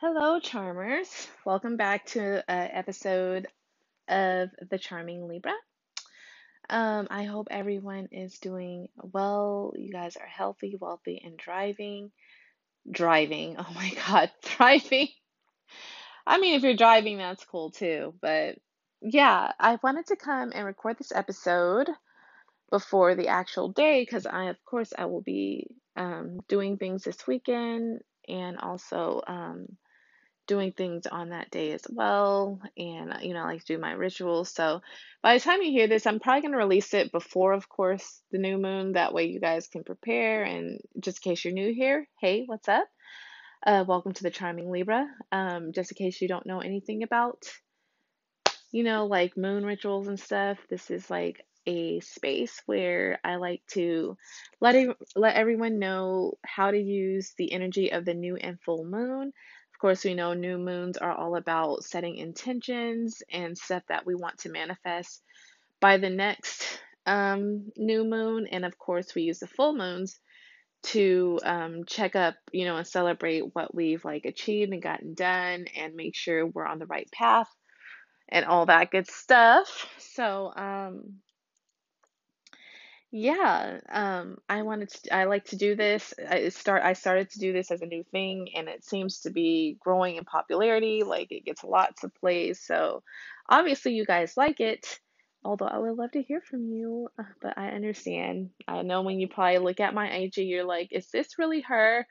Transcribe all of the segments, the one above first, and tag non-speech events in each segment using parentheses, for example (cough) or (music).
Hello, Charmers. Welcome back to an episode of The Charming Libra. Um, I hope everyone is doing well. You guys are healthy, wealthy, and driving. Driving. Oh my (laughs) God, thriving. I mean, if you're driving, that's cool too. But yeah, I wanted to come and record this episode before the actual day because I, of course, I will be um, doing things this weekend and also um, doing things on that day as well. And, you know, I like to do my rituals. So by the time you hear this, I'm probably going to release it before, of course, the new moon. That way you guys can prepare. And just in case you're new here, hey, what's up? Uh, welcome to the Charming Libra. Um, just in case you don't know anything about, you know, like moon rituals and stuff, this is like a space where I like to let let everyone know how to use the energy of the new and full moon of course, we know new moons are all about setting intentions and stuff that we want to manifest by the next um, new moon. And of course, we use the full moons to um, check up, you know, and celebrate what we've like achieved and gotten done and make sure we're on the right path and all that good stuff. So, um, yeah, um, I wanted to, I like to do this. I start, I started to do this as a new thing, and it seems to be growing in popularity. Like it gets lots of plays. So obviously, you guys like it. Although I would love to hear from you, uh, but I understand. I know when you probably look at my IG, you're like, is this really her?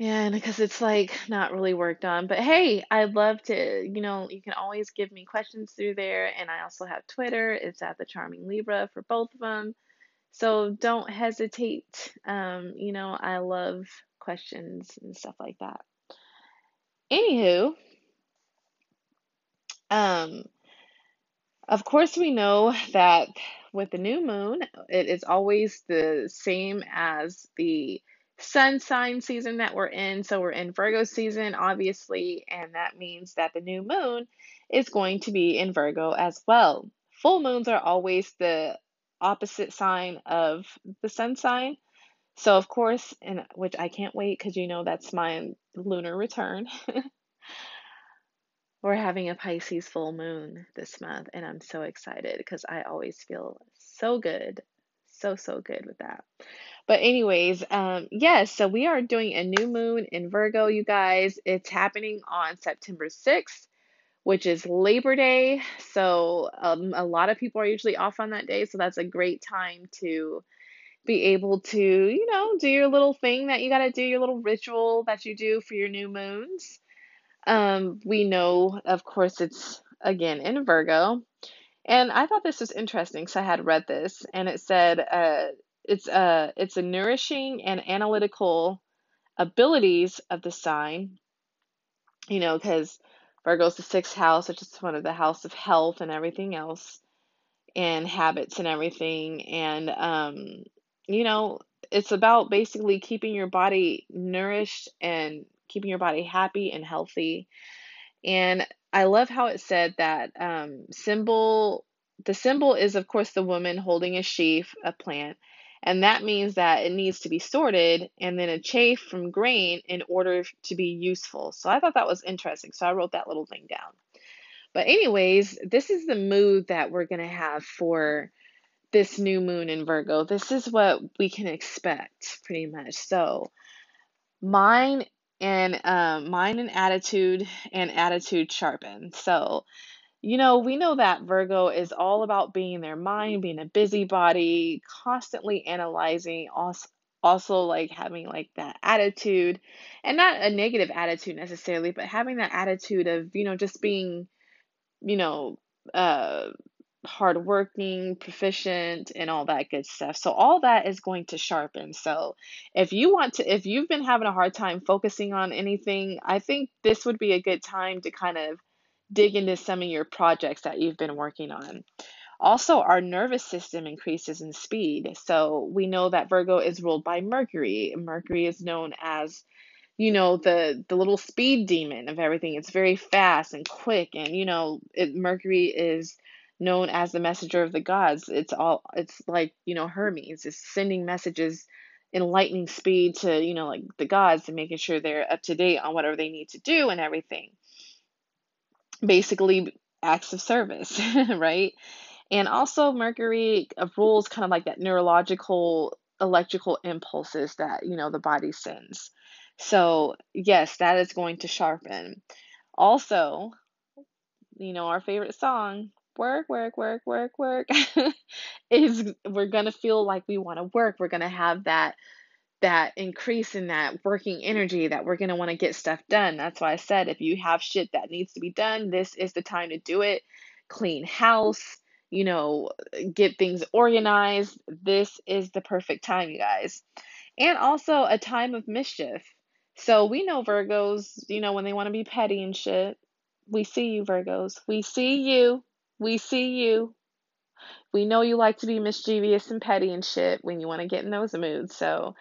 And because it's like not really worked on. But hey, I'd love to, you know, you can always give me questions through there. And I also have Twitter. It's at the Charming Libra for both of them. So don't hesitate. Um, you know, I love questions and stuff like that. Anywho, um, of course, we know that with the new moon, it is always the same as the sun sign season that we're in. So we're in Virgo season, obviously, and that means that the new moon is going to be in Virgo as well. Full moons are always the opposite sign of the sun sign. So of course, and which I can't wait because you know that's my lunar return. (laughs) We're having a Pisces full moon this month, and I'm so excited because I always feel so good, so so good with that. But anyways, um, yes, so we are doing a new moon in Virgo, you guys. It's happening on September 6th, which is Labor Day. So um, a lot of people are usually off on that day, so that's a great time to be able to, you know, do your little thing that you got to do, your little ritual that you do for your new moons. Um, we know, of course, it's again in Virgo. And I thought this was interesting because I had read this and it said uh, it's a it's a nourishing and analytical abilities of the sign. You know, because Virgo's the sixth house, which is one of the house of health and everything else, and habits and everything. And um, you know, it's about basically keeping your body nourished and keeping your body happy and healthy. And I love how it said that um, symbol. The symbol is, of course, the woman holding a sheaf, a plant, and that means that it needs to be sorted and then a chaff from grain in order to be useful. So I thought that was interesting. So I wrote that little thing down. But, anyways, this is the mood that we're going to have for this new moon in Virgo. This is what we can expect pretty much. So, mind and um, mind and attitude and attitude sharpen. So, you know, we know that Virgo is all about being their mind, being a busybody, constantly analyzing, also, also like having like that attitude and not a negative attitude necessarily, but having that attitude of, you know, just being, you know, uh hardworking, proficient, and all that good stuff. So all that is going to sharpen. So if you want to, if you've been having a hard time focusing on anything, I think this would be a good time to kind of dig into some of your projects that you've been working on. Also, our nervous system increases in speed. So we know that Virgo is ruled by Mercury. Mercury is known as, you know, the the little speed demon of everything. It's very fast and quick, and you know, it, Mercury is known as the messenger of the gods. It's all it's like you know Hermes is sending messages in lightning speed to, you know, like the gods and making sure they're up to date on whatever they need to do and everything. Basically, acts of service, (laughs) right? And also, Mercury uh, rules kind of like that neurological, electrical impulses that, you know, the body sends. So, yes, that is going to sharpen. Also, you know, our favorite song, work, work, work, work, work, (laughs) is we're going to feel like we want to work. We're going to have that that increase in that working energy that we're going to want to get stuff done. That's why I said if you have shit that needs to be done, this is the time to do it. Clean house, you know, get things organized. This is the perfect time, you guys. And also a time of mischief. So we know Virgos, you know, when they want to be petty and shit. We see you, Virgos. We see you. We see you. We know you like to be mischievous and petty and shit when you want to get in those moods. So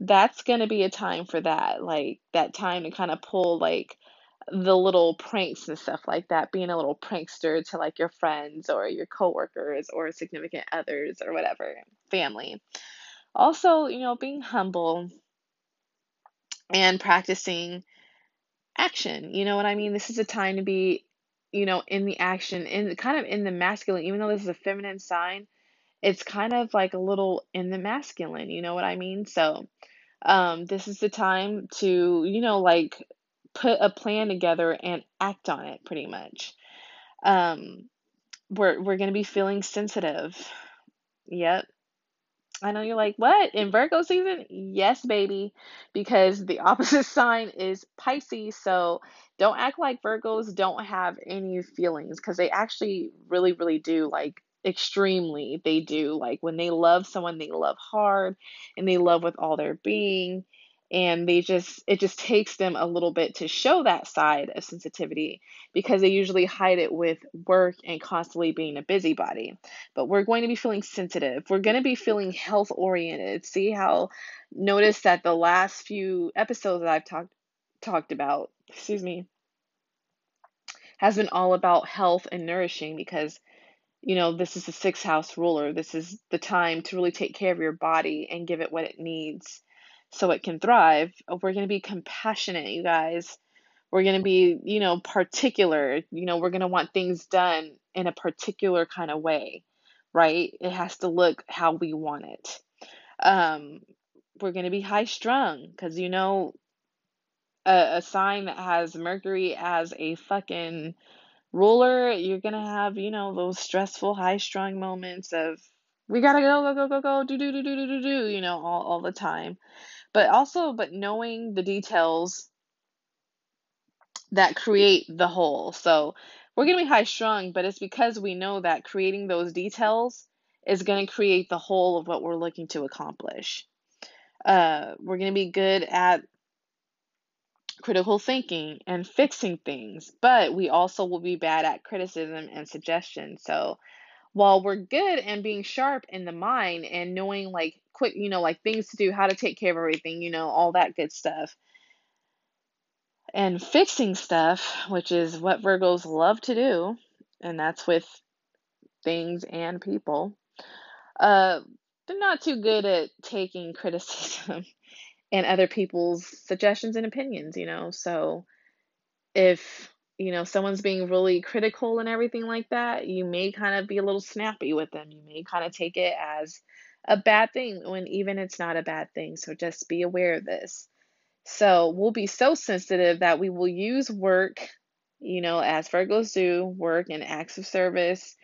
that's going to be a time for that. Like that time to kind of pull like the little pranks and stuff like that, being a little prankster to like your friends or your coworkers or significant others or whatever, family. Also, you know, being humble and practicing action. You know what I mean? This is a time to be, you know, in the action, in kind of in the masculine, even though this is a feminine sign, it's kind of like a little in the masculine, you know what I mean? So, um, this is the time to, you know, like put a plan together and act on it pretty much. Um, we're we're going to be feeling sensitive. Yep. I know you're like, what? In Virgo season? Yes, baby, because the (laughs) opposite sign is Pisces. So don't act like Virgos don't have any feelings because they actually really, really do. Like, extremely, they do. Like, when they love someone, they love hard and they love with all their being and they just it just takes them a little bit to show that side of sensitivity because they usually hide it with work and constantly being a busybody but we're going to be feeling sensitive we're going to be feeling health oriented see how notice that the last few episodes that i've talked talked about excuse me has been all about health and nourishing because you know this is the sixth house ruler this is the time to really take care of your body and give it what it needs so it can thrive. We're going to be compassionate, you guys. We're going to be, you know, particular. You know, we're going to want things done in a particular kind of way, right? It has to look how we want it. Um, we're going to be high strung because, you know, a, a sign that has Mercury as a fucking ruler, you're going to have, you know, those stressful, high strung moments of, we gotta go, go, go, go, go, do, do, do, do, do, do, do, you know, all, all the time. But also but knowing the details that create the whole. So we're going to be high strung but it's because we know that creating those details is going to create the whole of what we're looking to accomplish. Uh, we're going to be good at critical thinking and fixing things but we also will be bad at criticism and suggestion so while we're good and being sharp in the mind and knowing like quick, you know, like things to do, how to take care of everything, you know, all that good stuff. And fixing stuff, which is what Virgos love to do, and that's with things and people. Uh, they're not too good at taking (laughs) criticism and other people's suggestions and opinions, you know. So if you know someone's being really critical and everything like that, you may kind of be a little snappy with them. You may kind of take it as a bad thing when even it's not a bad thing. So just be aware of this. So we'll be so sensitive that we will use work, you know, as Virgos do, work and acts of service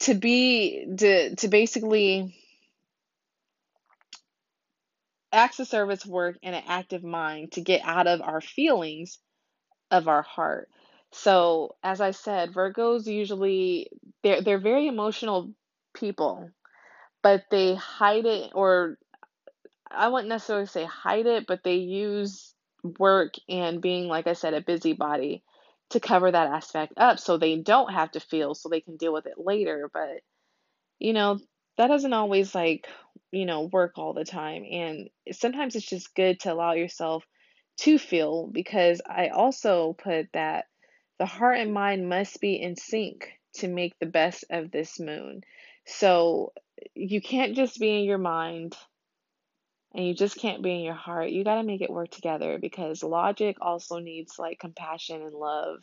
to be to to basically acts of service work in an active mind to get out of our feelings of our heart. So, as I said, Virgos usually they're they're very emotional people, but they hide it or I wouldn't necessarily say hide it, but they use work and being like I said a busybody to cover that aspect up so they don't have to feel so they can deal with it later, but you know, that doesn't always like, you know, work all the time and sometimes it's just good to allow yourself to feel because I also put that the heart and mind must be in sync to make the best of this moon. So you can't just be in your mind and you just can't be in your heart, you got to make it work together because logic also needs like compassion and love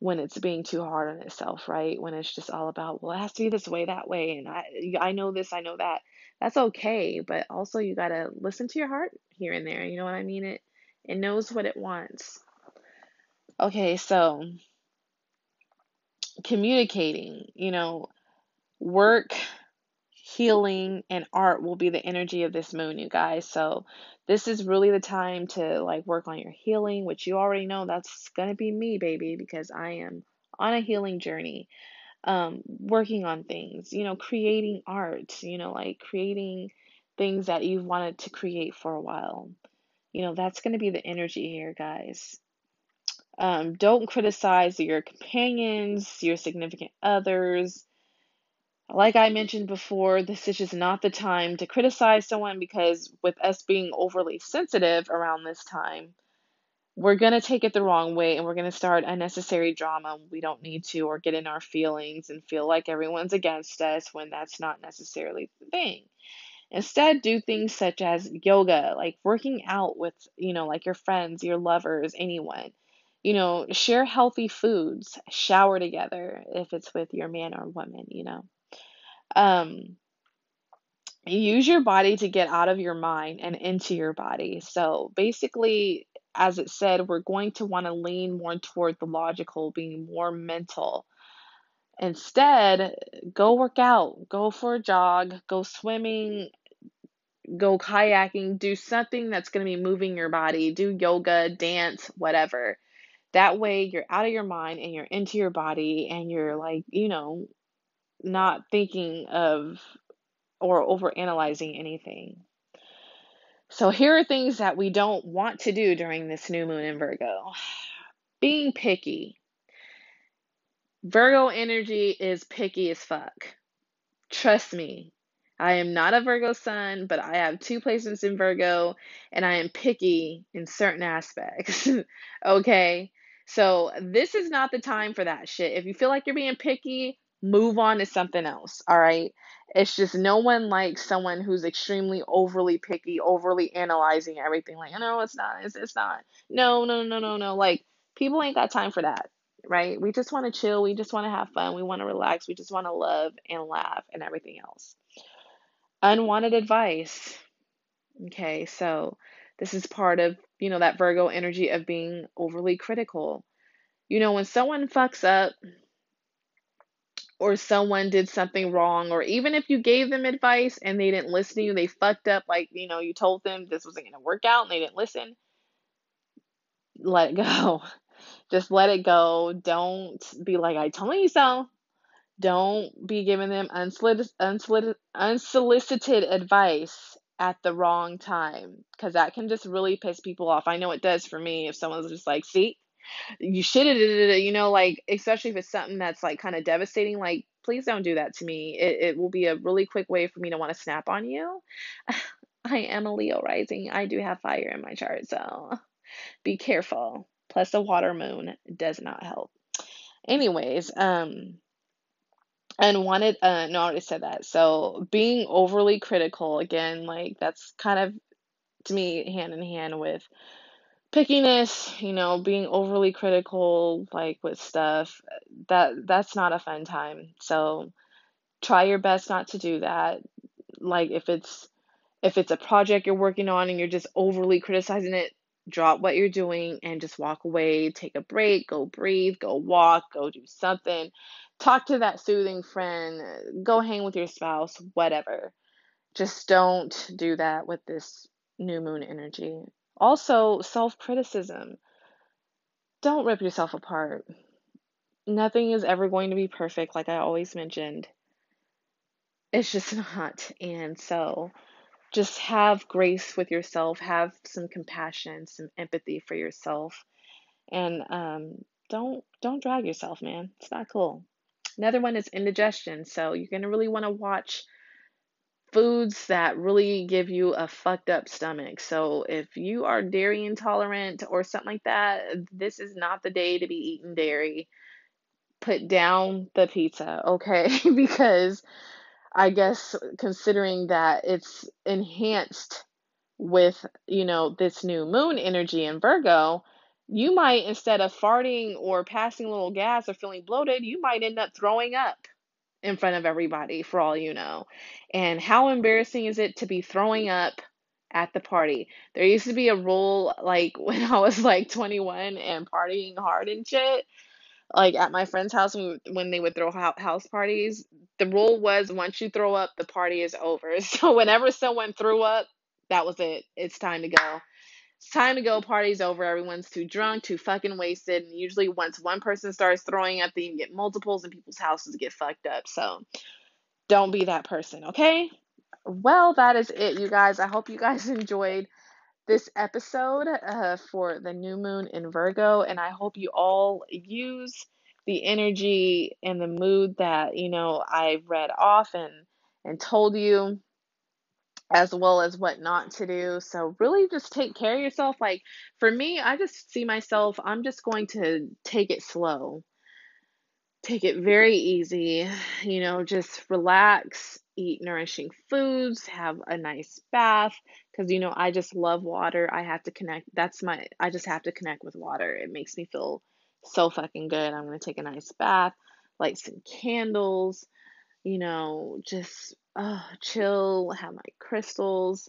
when it's being too hard on itself, right? When it's just all about, well, it has to be this way, that way, and I I know this, I know that. That's okay, but also you got to listen to your heart here and there. You know what I mean? It it knows what it wants. Okay, so communicating, you know, work healing and art will be the energy of this moon, you guys. So this is really the time to like work on your healing, which you already know that's gonna be me, baby, because I am on a healing journey. Um, working on things, you know, creating art, you know, like creating things that you've wanted to create for a while. You know, that's gonna be the energy here, guys. Um, don't criticize your companions, your significant others like I mentioned before, this is just not the time to criticize someone because with us being overly sensitive around this time, we're going to take it the wrong way and we're going to start unnecessary drama we don't need to or get in our feelings and feel like everyone's against us when that's not necessarily the thing. Instead, do things such as yoga, like working out with, you know, like your friends, your lovers, anyone. You know, share healthy foods, shower together if it's with your man or woman, you know. Um, use your body to get out of your mind and into your body. So basically, as it said, we're going to want to lean more toward the logical, being more mental. Instead, go work out, go for a jog, go swimming, go kayaking, do something that's going to be moving your body, do yoga, dance, whatever. That way, you're out of your mind and you're into your body and you're like, you know, not thinking of or over analyzing anything. So, here are things that we don't want to do during this new moon in Virgo being picky. Virgo energy is picky as fuck. Trust me. I am not a Virgo sun, but I have two placements in Virgo and I am picky in certain aspects. (laughs) okay? So, this is not the time for that shit. If you feel like you're being picky, move on to something else. All right? It's just no one likes someone who's extremely overly picky, overly analyzing everything. Like, no, it's not. It's, it's not. No, no, no, no, no. Like, people ain't got time for that, right? We just want to chill. We just want to have fun. We want to relax. We just want to love and laugh and everything else. Unwanted advice. Okay, so this is part of, you know, that Virgo energy of being overly critical. You know, when someone fucks up, or someone did something wrong, or even if you gave them advice and they didn't listen to you, they fucked up, like, you know, you told them this wasn't going to work out and they didn't listen, let it go. (laughs) Just let it go. Don't be like, I told you so. Don't be giving them unsolicited, unsolicited, unsolicited advice at the wrong time because that can just really piss people off. I know it does for me if someone's just like, see, you should have, you know, like, especially if it's something that's like kind of devastating, like, please don't do that to me. It, it will be a really quick way for me to want to snap on you. (laughs) I am a Leo rising. I do have fire in my chart, so (laughs) be careful. Plus, the water moon does not help. Anyways, um, unwanted, uh, no, I already said that. So, being overly critical, again, like, that's kind of to me hand in hand with pickiness, you know, being overly critical like with stuff, that that's not a fun time. So try your best not to do that. Like if it's if it's a project you're working on and you're just overly criticizing it, drop what you're doing and just walk away, take a break, go breathe, go walk, go do something. Talk to that soothing friend, go hang with your spouse, whatever. Just don't do that with this new moon energy. Also, self criticism. Don't rip yourself apart. Nothing is ever going to be perfect, like I always mentioned. It's just (laughs) not. And so, just have grace with yourself, have some compassion, some empathy for yourself, and um, don't don't drag yourself, man. It's not cool. Another one is indigestion. So you're gonna really want to watch foods that really give you a fucked up stomach. So if you are dairy intolerant or something like that, this is not the day to be eating dairy. Put down the pizza, okay? (laughs) because I guess considering that it's enhanced with, you know, this new moon energy in Virgo, you might, instead of farting or passing a little gas or feeling bloated, you might end up throwing up in front of everybody for all you know. And how embarrassing is it to be throwing up at the party? There used to be a rule like (laughs) when I was like 21 and partying hard and shit like at my friend's house when, they would throw house parties the rule was once you throw up the party is over (laughs) so whenever someone threw up that was it it's time to go it's time to go party's over everyone's too drunk too fucking wasted and usually once one person starts throwing up then you get multiples and people's houses get fucked up so don't be that person okay? Well that is it you guys. I hope you guys (laughs) enjoyed this episode uh, for the new moon in Virgo, and I hope you all use the energy and the mood that you know I read off and and told you as well as what not to do. So really just take care of yourself. Like for me, I just see myself I'm just going to take it slow. Take it very easy, you know, just relax, eat nourishing foods, have a nice bath, because you know I just love water. I have to connect. That's my. I just have to connect with water. It makes me feel so fucking good. I'm gonna take a nice bath, light some candles, you know, just uh, chill. Have my crystals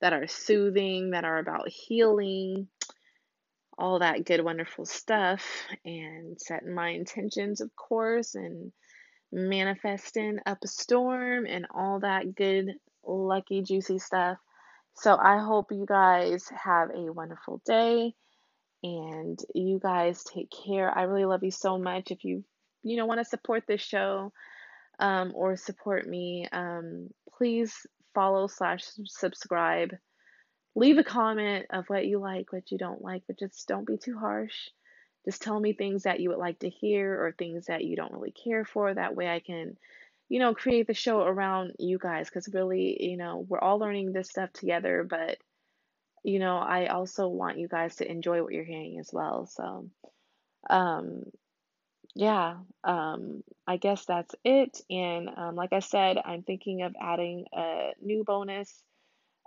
that are soothing, that are about healing, all that good, wonderful stuff, and setting my intentions, of course, and manifesting up a storm and all that good, lucky, juicy stuff. So I hope you guys have a wonderful day and you guys take care. I really love you so much. If you you know want to support this show um, or support me, um, please follow slash subscribe. Leave a comment of what you like, what you don't like, but just don't be too harsh. Just tell me things that you would like to hear or things that you don't really care for. That way I can you know, create the show around you guys because really, you know, we're all learning this stuff together, but you know, I also want you guys to enjoy what you're hearing as well. So, um, yeah, um, I guess that's it. And um, like I said, I'm thinking of adding a new bonus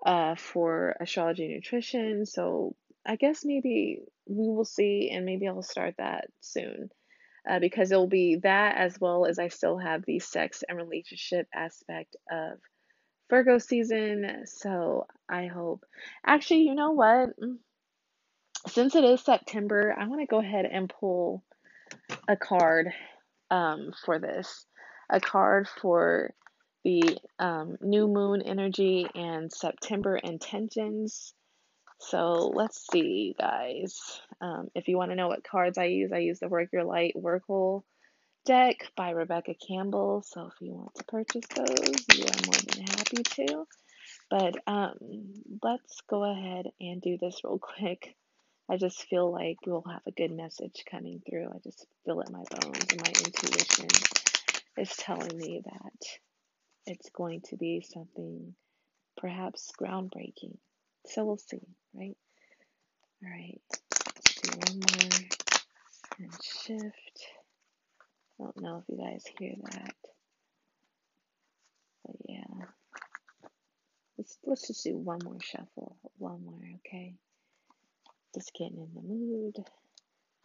uh, for astrology nutrition. So I guess maybe we will see, and maybe I'll start that soon uh, because it'll be that as well as I still have the sex and relationship aspect of Virgo season. So I hope. Actually, you know what? Mm, since it is September, I want to go ahead and pull a card um, for this. A card for the um, new moon energy and September intentions. So let's see, guys. Um, if you want to know what cards I use, I use the Work Your Light Oracle deck by Rebecca Campbell. So if you want to purchase those, you are more than happy to. But um, let's go ahead and do this real (laughs) quick. I just feel like we'll have a good message coming through. I just feel it in my bones and my intuition is telling me that it's going to be something perhaps groundbreaking. So we'll see, right? All right, let's do one more and shift. I don't know if you guys hear that, but yeah. Let's let's just do one more shuffle, one more, okay? Just getting in the mood,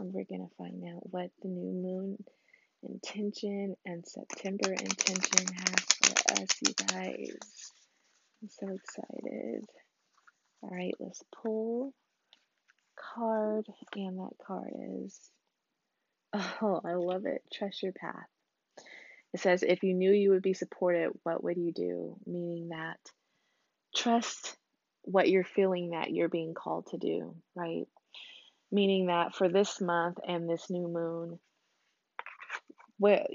and we're gonna find out what the new moon intention and September intention has for us, you guys. I'm so excited. All right, let's pull card, and that card is oh, I love it. Trust your path. It says, if you knew you would be supported, what would you do? Meaning that trust what you're feeling that you're being called to do, right? Meaning that for this month and this new moon, what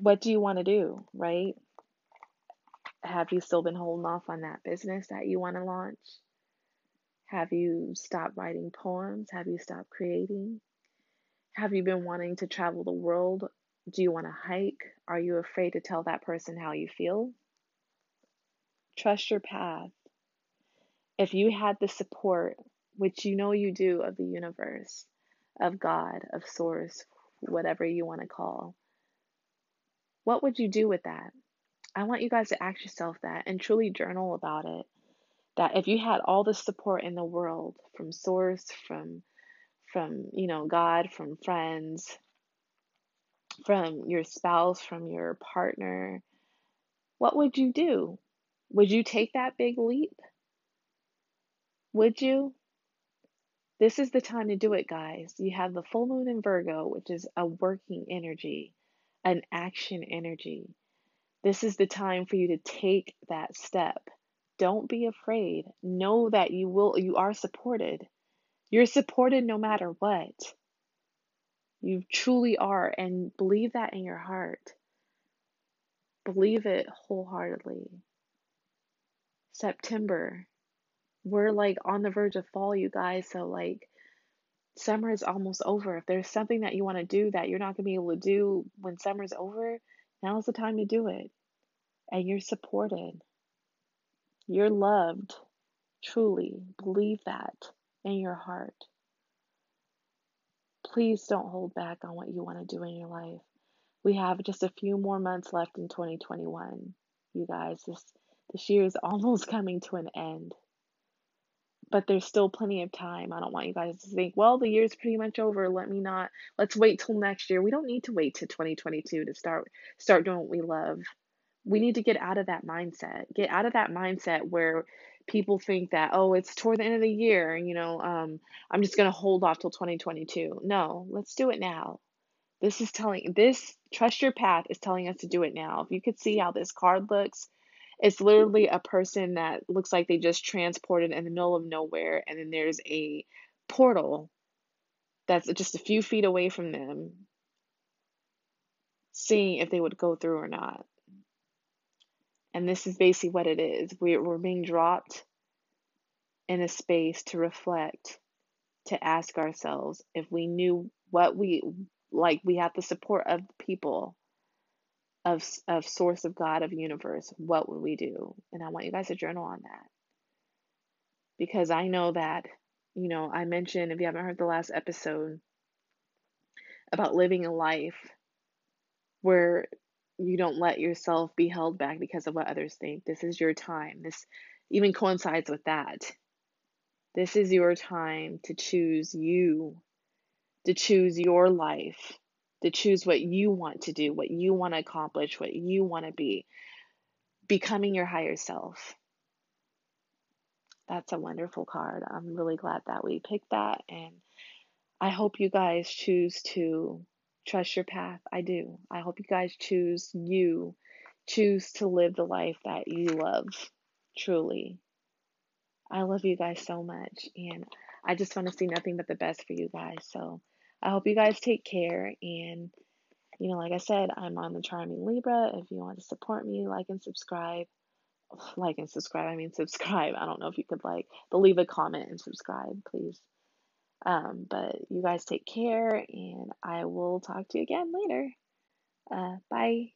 what do you want to do, right? Have you still been holding off on that business that you want to launch? Have you stopped writing poems? Have you stopped creating? Have you been wanting to travel the world? Do you want to hike? Are you afraid to tell that person how you feel? Trust your path. If you had the support, which you know you do, of the universe, of God, of Source, whatever you want to call, what would you do with that? I want you guys to ask yourself that and truly journal about it That if you had all the support in the world from source, from from you know God, from friends, from your spouse, from your partner, what would you do? Would you take that big leap? Would you? This is the time to do it, guys. You have the full moon in Virgo, which is a working energy, an action energy. This is the time for you to take that step. Don't be afraid. Know that you will you are supported. You're supported no matter what. You truly are and believe that in your heart. Believe it wholeheartedly. September. We're like on the verge of fall, you guys, so like summer is almost over. If there's something that you want to do that you're not going to be able to do when summer's over, now's the time to do it. And you're supported. You're loved. Truly. Believe that in your heart. Please don't hold back on what you want to do in your life. We have just a few more months left in 2021. You guys, this this year is (laughs) almost coming to an end but there's still plenty of time. I don't want you guys to think, well, the year's pretty much over. Let me not. Let's wait till next year. We don't need to wait to 2022 to start start doing what we love. We need to get out of that mindset. Get out of that mindset where people think that oh, it's toward the end of the year. And you know, um, I'm just gonna hold off till 2022. No, let's do it now. This is telling this trust your path is telling us to do it now. If you could see how this card looks, it's literally a person that looks like they just transported in the middle of nowhere, and then there's a portal that's just a few feet away from them, seeing if they would go through or not. And this is basically what it is. We're, we're being dropped in a space to reflect, to ask ourselves if we knew what we like, we have the support of people of of source of God of universe, what would we do? And I want you guys to journal on that. Because I know that, you know, I mentioned if you haven't heard the last episode about living a life where you don't let yourself be held back because of what others think. This is your time. This even coincides with that. This is your time to choose you, to choose your life, to choose what you want to do, what you want to accomplish, what you want to be, becoming your higher self. That's a wonderful card. I'm really glad that we picked that. And I hope you guys choose to trust your path. I do. I hope you guys choose you, choose to live the life that you love, truly. I love you guys so much. And I just want to see nothing but the best for you guys. So, I hope you guys take care. And, you know, like I said, I'm on the Charming Libra. If you want to support me, like and subscribe. (sighs) Like and subscribe. I mean, subscribe. I don't know if you could like, but leave a comment and subscribe, please. Um, but you guys take care, and I will talk to you again later. Uh, bye.